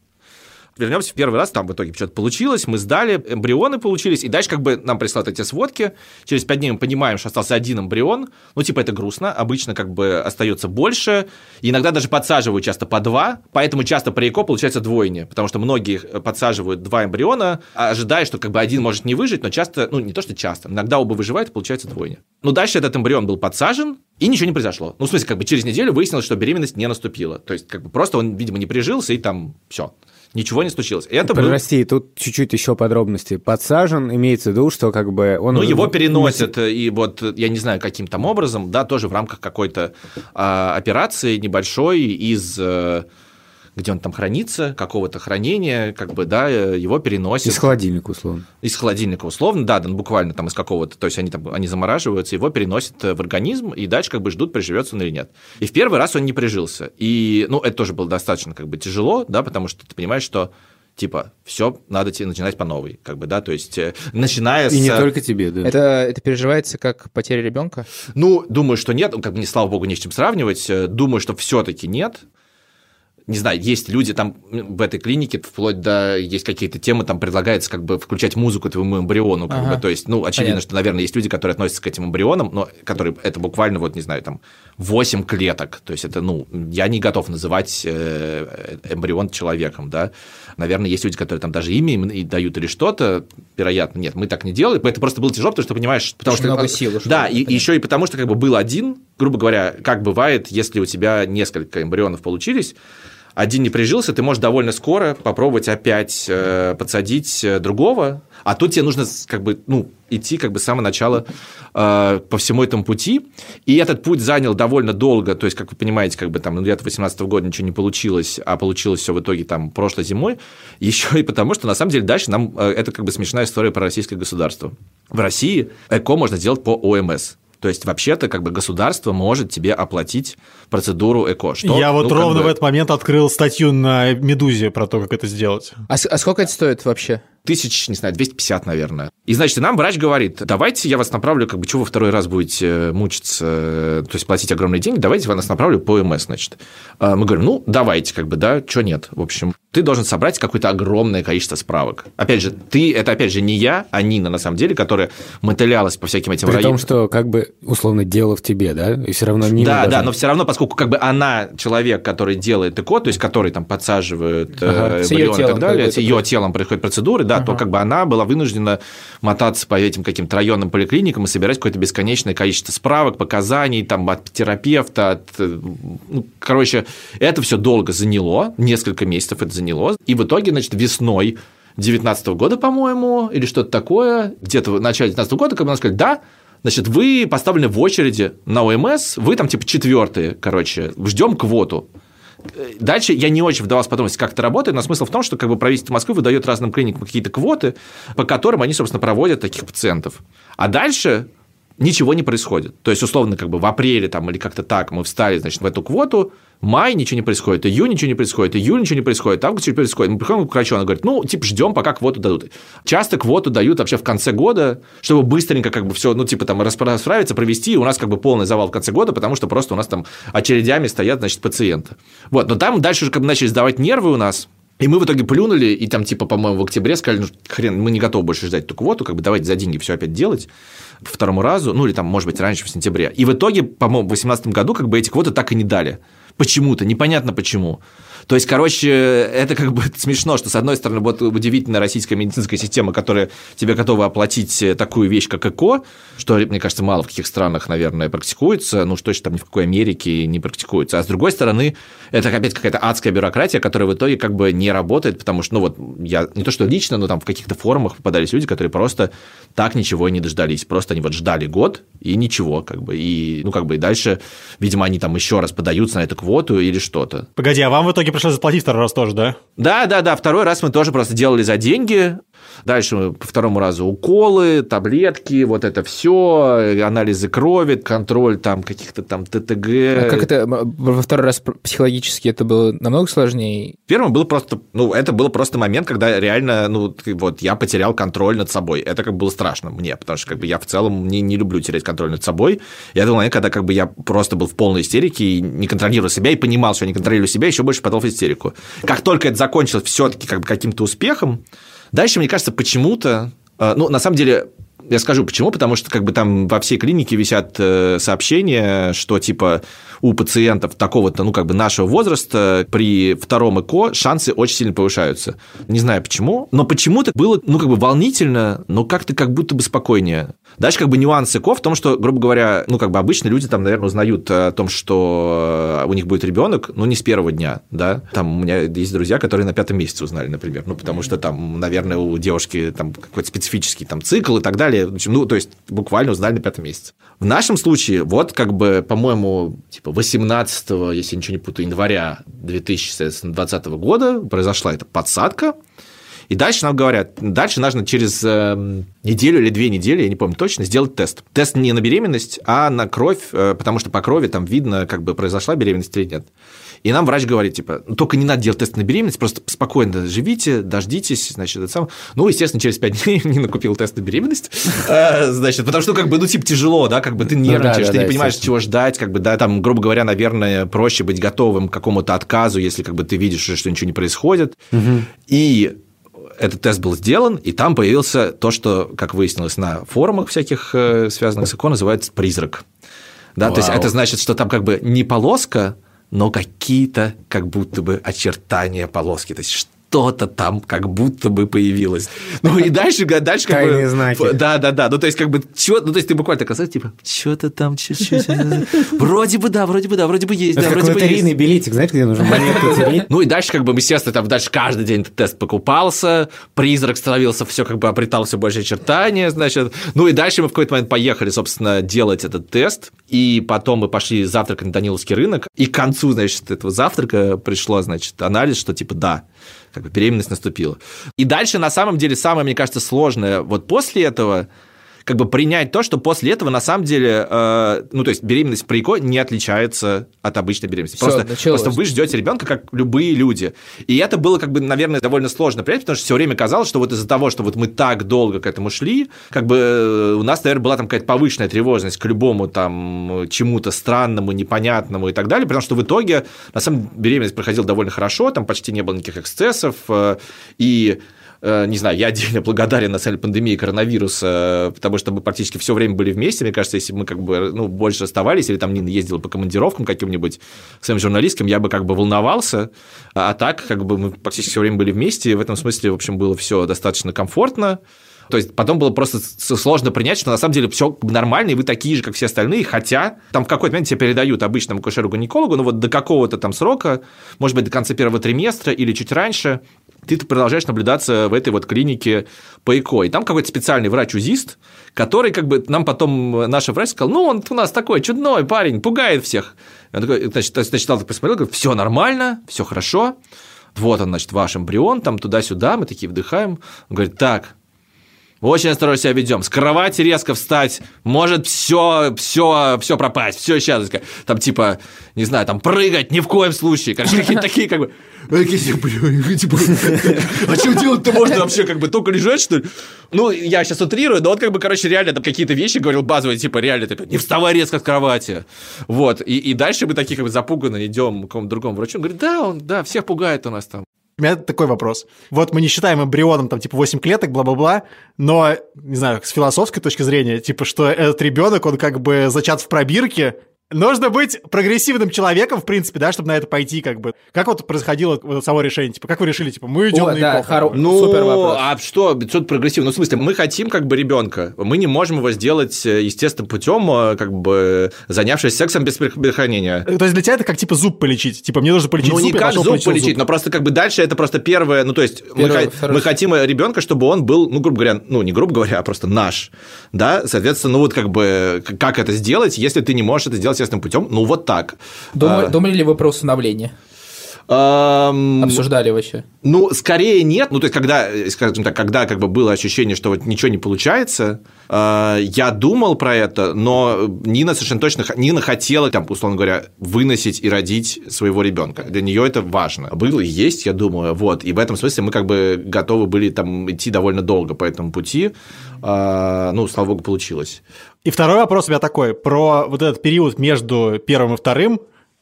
вернемся в первый раз, там в итоге что-то получилось, мы сдали, эмбрионы получились, и дальше как бы нам прислали эти сводки, через пять дней мы понимаем, что остался один эмбрион, ну, типа, это грустно, обычно как бы остается больше, иногда даже подсаживают часто по два, поэтому часто при ЭКО получается двойня, потому что многие подсаживают два эмбриона, ожидая, что как бы один может не выжить, но часто, ну, не то, что часто, иногда оба выживают, и получается двойня. Ну, дальше этот эмбрион был подсажен, и ничего не произошло. Ну, в смысле, как бы через неделю выяснилось, что беременность не наступила. То есть, как бы просто он, видимо, не прижился, и там все. Ничего не случилось. Это был... Прости, тут чуть-чуть еще подробности. Подсажен, имеется в виду, что как бы он... Ну, его переносят, и вот, я не знаю, каким там образом, да, тоже в рамках какой-то а, операции небольшой из... э, где он там хранится, какого-то хранения, как бы, да, его переносят Из холодильника, условно. из холодильника условно, да, да, ну, буквально там из какого-то, то есть они там, они замораживаются, его переносят э, в организм, и дальше как бы ждут, приживется он или нет. И в первый раз он не прижился. И, ну, это тоже было достаточно как бы тяжело, да, потому что ты понимаешь, что типа, все, надо тебе начинать по новой, как бы, да, то есть, э, начиная с... И не только тебе, да. Это, это переживается как потеря ребенка? Ну, думаю, что нет, ну, как бы, не, слава богу, не с чем сравнивать, Э, думаю, что все-таки нет, не знаю, есть люди там в этой клинике, вплоть до есть какие-то темы, там предлагается как бы включать музыку твоему эмбриону, как Ага. бы, то есть, ну, очевидно, Понятно. что, наверное, есть люди, которые относятся к этим эмбрионам, но которые, это буквально, вот, не знаю, там, 8 клеток, то есть это, ну, я не готов называть э, эмбрион человеком, да, наверное, есть люди, которые там даже имя им и дают или что-то, вероятно, нет, мы так не делаем, это просто было тяжело, потому что, понимаешь, потому Очень что... много сил ушло. Да, и Понятно. еще и потому, что как бы был один, грубо говоря, как бывает, если у тебя несколько эмбрионов получились, один не прижился, ты можешь довольно скоро попробовать опять э, подсадить э, другого, А тут тебе нужно как бы, ну, идти как бы с самого начала э, по всему этому пути. И этот путь занял довольно долго. То есть, как вы понимаете, как бы там ну, лето 2018 года ничего не получилось, а получилось все в итоге там прошлой зимой. Еще и потому, что на самом деле дальше нам э, это как бы смешная история про российское государство. В России ЭКО можно сделать по ОМС. То есть, вообще-то, как бы государство может тебе оплатить процедуру ЭКО. Что, Я вот ну, как ровно бы, в этот момент открыл статью на «Медузе» про то, как это сделать. А, а сколько это стоит вообще? тысяч, не знаю, 250, наверное. И, значит, и нам врач говорит, давайте я вас направлю, как бы, чего вы второй раз будете э, мучиться, э, то есть платить огромные деньги, давайте я вас направлю по МС, значит. А Мы говорим, ну, давайте, как бы, да, что нет. В общем, ты должен собрать какое-то огромное количество справок. Опять же, ты, это, опять же, не я, а Нина, на самом деле, которая мотылялась по всяким этим При районам. том, что как бы условно дело в тебе, да? И все равно не Да, да, но все равно, поскольку как бы она человек, который делает ЭКО, то есть который там подсаживает Ага. э, её эмбрион и так далее, с ее телом происходят процедуры, да, то как бы она была вынуждена мотаться по этим каким-то районным поликлиникам и собирать какое-то бесконечное количество справок, показаний там от терапевта, от, э, ну, короче, это все долго заняло, несколько месяцев это заняло, и в итоге, значит, весной 2019 года, по-моему, или что-то такое, где-то в начале 2019 года, как бы нам сказали, да, Значит, вы поставлены в очереди на ОМС, вы там типа четвертые, короче, ждем квоту. Дальше я не очень вдавался подробности, как это работает, но смысл в том, что как бы правительство Москвы выдает разным клиникам какие-то квоты, по которым они, собственно, проводят таких пациентов. А дальше ничего не происходит. То есть, условно, как бы в апреле там, или как-то так мы встали, значит, в эту квоту, май ничего не происходит, июнь ничего не происходит, июль ничего не происходит, август ничего не происходит. Мы приходим к врачу, она говорит, ну, типа, ждем, пока квоту дадут. Часто квоту дают вообще в конце года, чтобы быстренько как бы все, ну, типа, там, расправиться, провести, и у нас как бы полный завал в конце года, потому что просто у нас там очередями стоят, значит, пациенты. Вот, но там дальше уже как бы начали сдавать нервы у нас, и мы в итоге плюнули, и там, типа, по-моему, в октябре сказали, ну, хрен, мы не готовы больше ждать эту квоту, как бы давайте за деньги все опять делать по второму разу, ну, или там, может быть, раньше, в сентябре. И в итоге, по-моему, в 2018 году как бы эти квоты так и не дали. Почему-то, непонятно почему. То есть, короче, это как бы смешно, что, с одной стороны, вот удивительная российская медицинская система, которая тебе готова оплатить такую вещь, как ЭКО, что, мне кажется, мало в каких странах, наверное, практикуется, ну, что точно там ни в какой Америке не практикуется. А с другой стороны, это опять какая-то адская бюрократия, которая в итоге как бы не работает, потому что, ну, вот я не то что лично, но там в каких-то форумах попадались люди, которые просто так ничего и не дождались. Просто они вот ждали год и ничего, как бы. И, ну, как бы и дальше, видимо, они там еще раз подаются на эту квоту или что-то. Погоди, а вам в итоге пришлось заплатить второй раз тоже, да? Да, да, да. Второй раз мы тоже просто делали за деньги. Дальше по второму разу уколы, таблетки, вот это все, анализы крови, контроль там каких-то там ТТГ. А как это во второй раз психологически это было намного сложнее? Первым был просто, ну, это был просто момент, когда реально, ну, вот я потерял контроль над собой. Это как бы было страшно мне, потому что как бы я в целом не, не люблю терять контроль над собой. Был момент, когда как бы я просто был в полной истерике и не контролирую себя, и понимал, что я не контролирую себя, еще больше подал в истерику. Как только это закончилось все-таки как бы каким-то успехом, дальше, мне кажется, почему-то, э, ну, на самом деле, я скажу почему, потому что как бы там во всей клинике висят э, сообщения, что типа у пациентов такого-то, ну как бы нашего возраста при втором ЭКО шансы очень сильно повышаются. Не знаю почему, но почему-то было, ну как бы волнительно, но как-то как будто бы спокойнее. Дальше как бы нюанс ЭКО в том, что, грубо говоря, ну как бы обычно люди там, наверное, узнают о том, что у них будет ребенок, ну не с первого дня, да. Там у меня есть друзья, которые на пятом месяце узнали, например, ну потому что там, наверное, у девушки там какой-то специфический там цикл и так далее. В общем, Ну, то есть буквально узнали на пятом месяце. В нашем случае, вот как бы, по-моему, типа 18, если я ничего не путаю, января 2020 года произошла эта подсадка, и дальше нам говорят, дальше нужно через э, неделю или две недели, я не помню точно, сделать тест. Тест не на беременность, а на кровь, э, потому что по крови там видно, как бы произошла беременность или нет. И нам врач говорит, типа, ну, только не надо делать тест на беременность, просто спокойно живите, дождитесь, значит, это самое. Ну, естественно, через пять дней не накупил тест на беременность, Э, значит, потому что, как бы, ну, типа, тяжело, да, как бы ты нервничаешь, да, ты не понимаешь, чего ждать, как бы, да, там, грубо говоря, наверное, проще быть готовым к какому-то отказу, если, как бы, ты видишь, что ничего не происходит. И этот тест был сделан, и там появился то, что, как выяснилось на форумах всяких, э, связанных с ЭКО, называется призрак. Да, то есть Вау. это значит, что там как бы не полоска, но какие-то как будто бы очертания полоски. То есть что-то там как будто бы появилось. Ну и дальше, дальше как Тайные бы... знаки. Да, да, да. Ну, то есть, как бы, чё, ну, то есть, ты буквально так касаешься, типа, что-то там, чуть-чуть. Вроде бы да, вроде бы да, вроде бы есть, Это да, вроде бы есть. билетик, знаете, где нужно монетку? Ну и дальше, как бы, естественно, там дальше каждый день этот тест покупался, призрак становился все, как бы обретал все больше очертания, значит. Ну и дальше мы в какой-то момент поехали, собственно, делать этот тест, и потом мы пошли завтракать на Даниловский рынок, и к концу, значит, этого завтрака пришло, значит, анализ, что типа да, как бы беременность наступила. И дальше, на самом деле, самое, мне кажется, сложное, вот после этого, как бы принять то, что после этого на самом деле, э, ну то есть беременность при ЭКО не отличается от обычной беременности. Просто, началось. просто вы ждете ребенка как любые люди. И это было, как бы, наверное, довольно сложно принять, потому что все время казалось, что вот из-за того, что вот мы так долго к этому шли, как бы э, у нас, наверное, была там какая-то повышенная тревожность к любому там чему-то странному, непонятному и так далее, потому что в итоге, на самом деле, беременность проходила довольно хорошо, там почти не было никаких эксцессов, э, и не знаю, я отдельно благодарен на самом пандемии коронавируса, потому что мы практически все время были вместе. Мне кажется, если бы мы как бы ну, больше оставались, или там Нина ездила по командировкам каким-нибудь своим журналистским, я бы как бы волновался. А так, как бы мы практически все время были вместе, и в этом смысле, в общем, было все достаточно комфортно. То есть потом было просто сложно принять, что на самом деле все нормально, и вы такие же, как все остальные, хотя там в какой-то момент тебя передают обычному акушеру-гинекологу, ну вот до какого-то там срока, может быть, до конца первого триместра или чуть раньше, ты продолжаешь наблюдаться в этой вот клинике по ЭКО. И там какой-то специальный врач-узист, который как бы нам потом наш врач сказал, ну, он у нас такой чудной парень, пугает всех. И Он такой, значит, значит, так посмотрел, говорит, все нормально, все хорошо, вот он, значит, ваш эмбрион, там туда-сюда, мы такие вдыхаем. Он говорит, так, очень осторожно себя ведем. С кровати резко встать, может все, все, все пропасть, все сейчас. Там типа, не знаю, там прыгать ни в коем случае. Короче, какие-то такие как бы. «А какие типа, А что делать-то можно вообще, как бы только лежать, что ли? Ну, я сейчас утрирую, но вот как бы, короче, реально там какие-то вещи говорил базовые, типа, реально, типа, не вставай резко с кровати. Вот. И, и дальше мы такие как бы запуганно идем к какому-то другому врачу. Он говорит, да, он, да, всех пугает у нас там. У меня такой вопрос. Вот мы не считаем эмбрионом там типа 8 клеток, бла-бла-бла, но, не знаю, с философской точки зрения, типа, что этот ребенок, он как бы зачат в пробирке, Нужно быть прогрессивным человеком, в принципе, да, чтобы на это пойти, как бы. Как вот происходило вот само решение? Типа, как вы решили, типа, мы идем О, на да, ЭКО? хоро- Ну, супер вопрос. а что, что прогрессивно? Ну, в смысле, мы хотим как бы ребенка. Мы не можем его сделать э, естественным путем, э, как бы занявшись сексом без предохранения. То есть для тебя это как, типа, зуб полечить? Типа, мне нужно полечить Ну, зуб, не я как зуб полечить, но просто как бы дальше это просто первое, ну, то есть мы, Первое, хо- второе. мы хотим ребенка, чтобы он был, ну, грубо говоря, ну, не грубо говоря, а просто наш, да, соответственно, ну, вот как бы, как это сделать, если ты не можешь это сделать естественным путем, ну, вот так. Думали, А, думали ли вы про усыновление? ам, Обсуждали вообще? Ну, скорее нет. Ну, то есть, когда, э, скажем так, когда как бы было ощущение, что вот ничего не получается, э, я думал про это, но Нина совершенно точно, Нина хотела, там, условно говоря, выносить и родить своего ребенка. Для нее это важно. Было и есть, я думаю, вот. И в этом смысле мы как бы готовы были там идти довольно долго по этому пути. А, ну, слава богу, получилось. И второй вопрос у меня такой, про вот этот период между первым и вторым.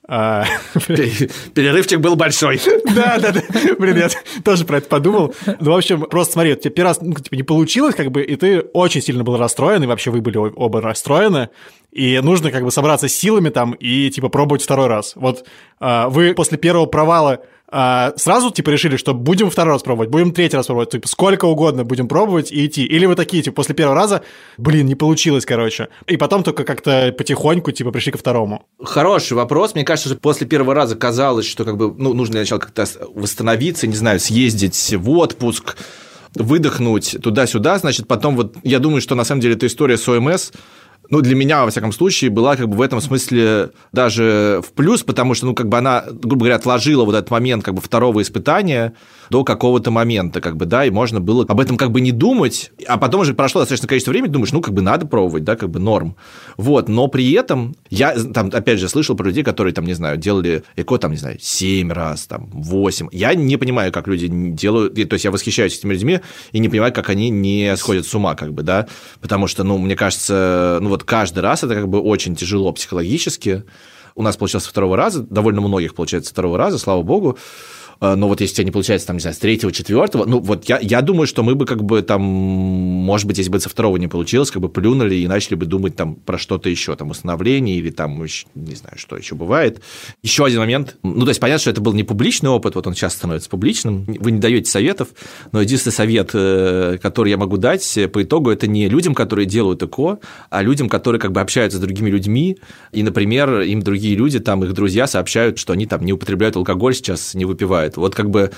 а, Перерывчик был большой. Да, да, да. Блин, я тоже про это подумал. Ну, в общем, просто смотри, тебе первый раз ну, типа, не получилось, как бы, и ты очень сильно был расстроен, и вообще вы были оба расстроены, и нужно как бы собраться с силами там и типа пробовать второй раз. Вот а, вы после первого провала а, сразу типа решили, что будем второй раз пробовать, будем третий раз пробовать, типа сколько угодно будем пробовать и идти. Или вы такие, типа, после первого раза, блин, не получилось, короче. И потом только как-то потихоньку, типа, пришли ко второму. Хороший вопрос. Мне кажется, что после первого раза казалось, что как бы, ну, нужно сначала как-то восстановиться, не знаю, съездить в отпуск, выдохнуть туда-сюда. Значит, потом вот я думаю, что на самом деле эта история с ОМС ну, для меня, во всяком случае, была как бы в этом смысле даже в плюс, потому что, ну, как бы она, грубо говоря, отложила вот этот момент как бы второго испытания до какого-то момента, как бы, да, и можно было об этом как бы не думать, а потом уже прошло достаточно количество времени, думаешь, ну, как бы надо пробовать, да, как бы норм. Вот, но при этом я, там, опять же, слышал про людей, которые, там, не знаю, делали ЭКО, там, не знаю, 7 раз, там, 8. Я не понимаю, как люди делают, то есть я восхищаюсь этими людьми и не понимаю, как они не сходят с ума, как бы, да, потому что, ну, мне кажется, ну, вот каждый раз это как бы очень тяжело психологически. У нас получилось второго раза, довольно многих получается второго раза, слава богу. Э, но вот если у тебя не получается, там, не знаю, с третьего, четвертого, ну, вот я, я думаю, что мы бы как бы там, может быть, если бы со второго не получилось, как бы плюнули и начали бы думать там про что-то еще, там, установление или там, не знаю, что еще бывает. Еще один момент. Ну, то есть, понятно, что это был не публичный опыт, вот он сейчас становится публичным. Вы не даете советов, но единственный совет, э, который я могу дать по итогу, это не людям, которые делают ЭКО, а людям, которые как бы общаются с другими людьми, и, например, им другие люди, там, их друзья сообщают, что они там не употребляют алкоголь сейчас, не выпивают бывает. Вот как бы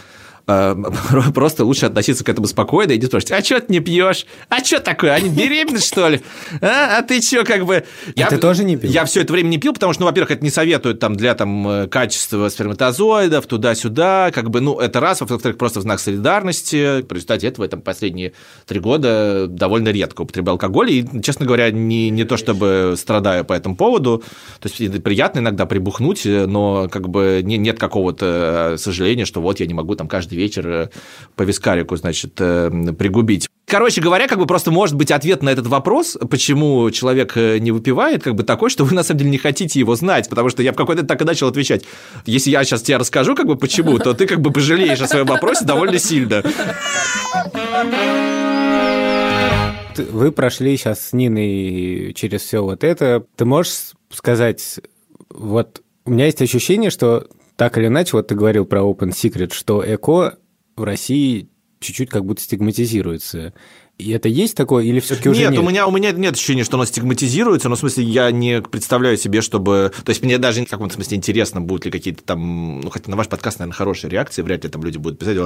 просто лучше относиться к этому спокойно и не спрашивать, а что ты не пьешь? А что такое? Они беременны, что ли? А, а ты что, как бы... Я, а ты тоже не пил? Я все это время не пил, потому что, ну, во-первых, это не советуют там для там э, качества сперматозоидов, туда-сюда, как бы, ну, это раз, во-вторых, просто в знак солидарности. В результате этого там последние три года довольно редко употреблял алкоголь, и, честно говоря, не, не то чтобы страдаю по этому поводу, то есть приятно иногда прибухнуть, но как бы не, нет какого-то сожаления, что вот я не могу там каждый вечер э, по вискарику, значит, э, пригубить. Короче говоря, как бы просто может быть ответ на этот вопрос, почему человек э, не выпивает, как бы такой, что вы на самом деле не хотите его знать, потому что я в какой-то так и начал отвечать. Если я сейчас тебе расскажу, как бы почему, то ты как бы пожалеешь о своем вопросе довольно сильно. Вы прошли сейчас с Ниной через все вот это. Ты можешь сказать, вот у меня есть ощущение, что так или иначе, вот ты говорил про Open Secret, что ЭКО в России чуть-чуть как будто стигматизируется. И это есть такое, или все-таки уже нет? Нет, у меня, у меня нет ощущения, что оно стигматизируется, но в смысле я не представляю себе, чтобы... То есть мне даже в каком-то смысле интересно, будут ли какие-то там... Ну, хотя на ваш подкаст, наверное, хорошие реакции, вряд ли там люди будут писать,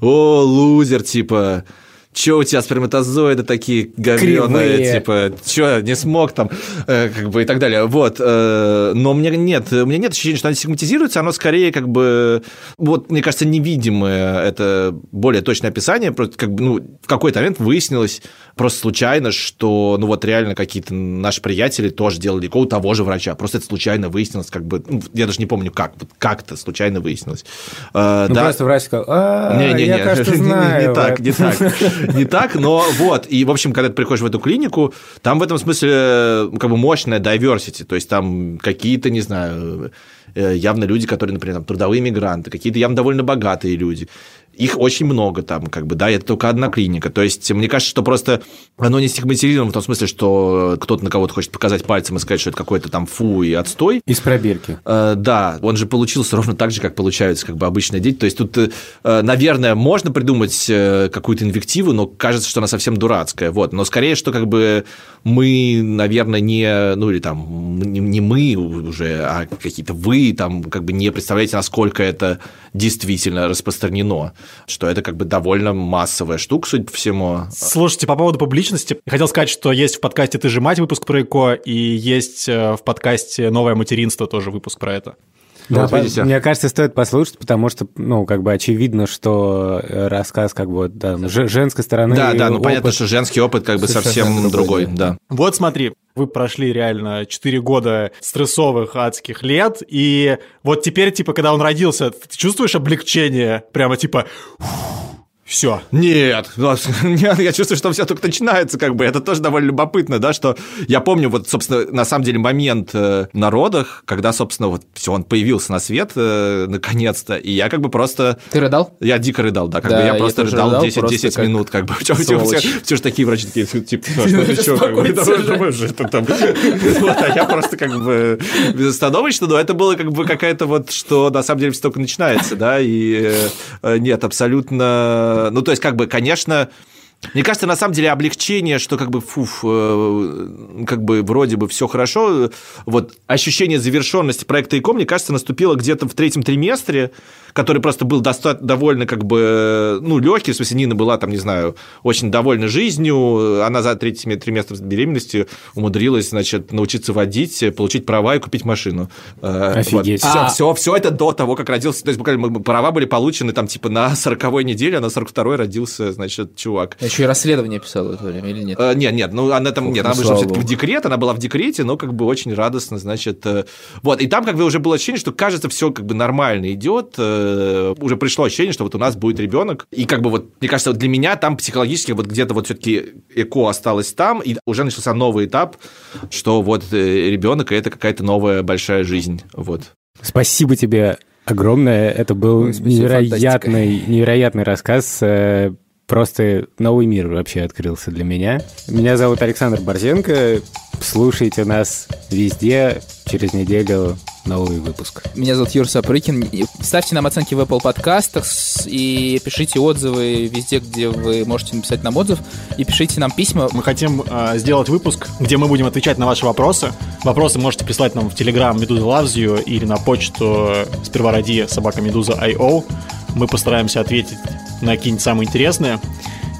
о, лузер, типа Че у тебя сперматозоиды такие говёные, типа, че, не смог там, э, как бы и так далее. Вот. Э, но мне нет, у меня нет ощущения, что оно стигматизируется, оно скорее как бы, вот, мне кажется, невидимое, это более точное описание, просто как бы, ну, в какой-то момент выяснилось просто случайно, что, ну, вот реально какие-то наши приятели тоже делали у того же врача, просто это случайно выяснилось, как бы, ну, я даже не помню как, вот как-то случайно выяснилось. Э, ну, да. просто врач сказал, а, не, не, я, не, кажется, знаю. Не, не так, не так. Не так, но вот. И, в общем, когда ты приходишь в эту клинику, там в этом смысле как бы мощная diversity, то есть там какие-то, не знаю, э, явно люди, которые, например, там, трудовые мигранты, какие-то явно довольно богатые люди их очень много там, как бы, да, это только одна клиника. То есть, мне кажется, что просто оно не стигматизировано в том смысле, что кто-то на кого-то хочет показать пальцем и сказать, что это какой-то там фу и отстой. Из пробирки. Э, да, он же получился ровно так же, как получаются как бы обычные дети. То есть, тут, э, наверное, можно придумать э, какую-то инвективу, но кажется, что она совсем дурацкая. Вот. Но скорее, что как бы мы, наверное, не, ну или там, не, не мы уже, а какие-то вы там как бы не представляете, насколько это действительно распространено что это как бы довольно массовая штука, судя по всему. Слушайте, по поводу публичности, хотел сказать, что есть в подкасте «Ты же мать» выпуск про ЭКО, и есть э, в подкасте «Новое материнство» тоже выпуск про это. Да, вот видите. мне кажется, стоит послушать, потому что, ну, как бы очевидно, что э, рассказ как бы да, женской стороны. Да, да, ну опыт понятно, что женский опыт как бы совсем другой, да. Вот смотри, вы прошли реально 4 года стрессовых адских лет, и вот теперь, типа, когда он родился, ты чувствуешь облегчение? Прямо типа... Все. Нет, нет, я чувствую, что все только начинается, как бы. Это тоже довольно любопытно, да, что я помню, вот, собственно, на самом деле момент э, на родах, когда, собственно, вот все, он появился на свет э, наконец-то, и я как бы просто... Ты рыдал? Я дико рыдал, да, как да, бы я просто рыдал, рыдал 10, 10 как минут, как бы. Все, все, все, все же такие врачи такие, типа, что ты что, как бы, думаешь, это там... А я просто как бы безостановочно, но это было как бы какая-то вот, что на самом деле все только начинается, да, и э, нет, абсолютно ну, то есть, как бы, конечно, мне кажется, на самом деле облегчение, что как бы фуф, э, как бы вроде бы все хорошо. Вот ощущение завершенности проекта ИКО, мне кажется, наступило где-то в третьем триместре, который просто был достаточно довольно как бы, ну, легкий, в смысле, Нина была там, не знаю, очень довольна жизнью, она за третий триместр беременности умудрилась, значит, научиться водить, получить права и купить машину. Э, Офигеть. Вот. Все, а... все, все это до того, как родился, то есть буквально права были получены там типа на 40-й неделе, а на 42-й родился, значит, чувак. Еще и расследование писала в это время или нет? А, нет, нет, ну она там, Фух, нет, она вышла все-таки в декрет, она была в декрете, но как бы очень радостно, значит, э, вот, и там как бы уже было ощущение, что кажется, все как бы нормально идет, Э, уже пришло ощущение, что вот у нас будет ребенок. И как бы вот, мне кажется, вот для меня там психологически вот где-то вот все-таки ЭКО осталось там, и уже начался новый этап, что вот э, ребенок, и это какая-то новая большая жизнь. Вот. Спасибо тебе огромное. Это был невероятный, невероятный рассказ. Просто новый мир вообще открылся для меня. Меня зовут Александр Борзенко. Слушайте нас везде. Через неделю новый выпуск. Меня зовут Юр Сапрыкин. Ставьте нам оценки в Apple подкастах и пишите отзывы везде, где вы можете написать нам отзыв. И пишите нам письма. Мы хотим э, сделать выпуск, где мы будем отвечать на ваши вопросы. Вопросы можете прислать нам в Telegram Медуза Loves You или на почту сперва ради собака Медуза.io. Мы постараемся ответить на какие-нибудь самые интересные.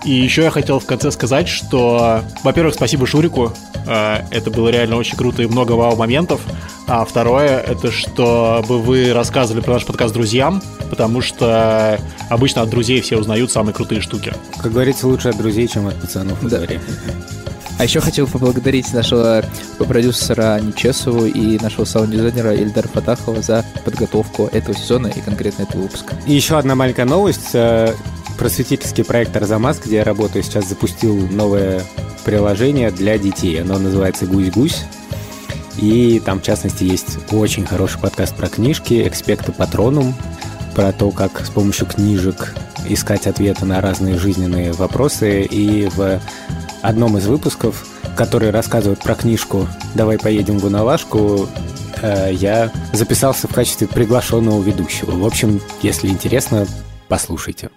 И еще я хотел в конце сказать, что, во-первых, спасибо Шурику. Э, Это было реально очень круто и много вау-моментов. А второе, это чтобы вы рассказывали про наш подкаст друзьям, потому что обычно от друзей все узнают самые крутые штуки. Как говорится, лучше от друзей, чем от пацанов во Да. дворе. А еще хотел поблагодарить нашего продюсера Нечесову и нашего саунд-дизайнера Ильдара Фатахова за подготовку этого сезона и конкретно этого выпуска. И еще одна маленькая новость. Э, Просветительский проект «Арзамас», где я работаю, сейчас запустил новое приложение для детей. Оно называется «Гусь-гусь». И там, в частности, есть очень хороший подкаст про книжки «Экспекта Патронум», про то, как с помощью книжек искать ответы на разные жизненные вопросы. И в одном из выпусков, который рассказывает про книжку «Давай поедем в Уналашку», э, я записался в качестве приглашенного ведущего. В общем, если интересно, послушайте.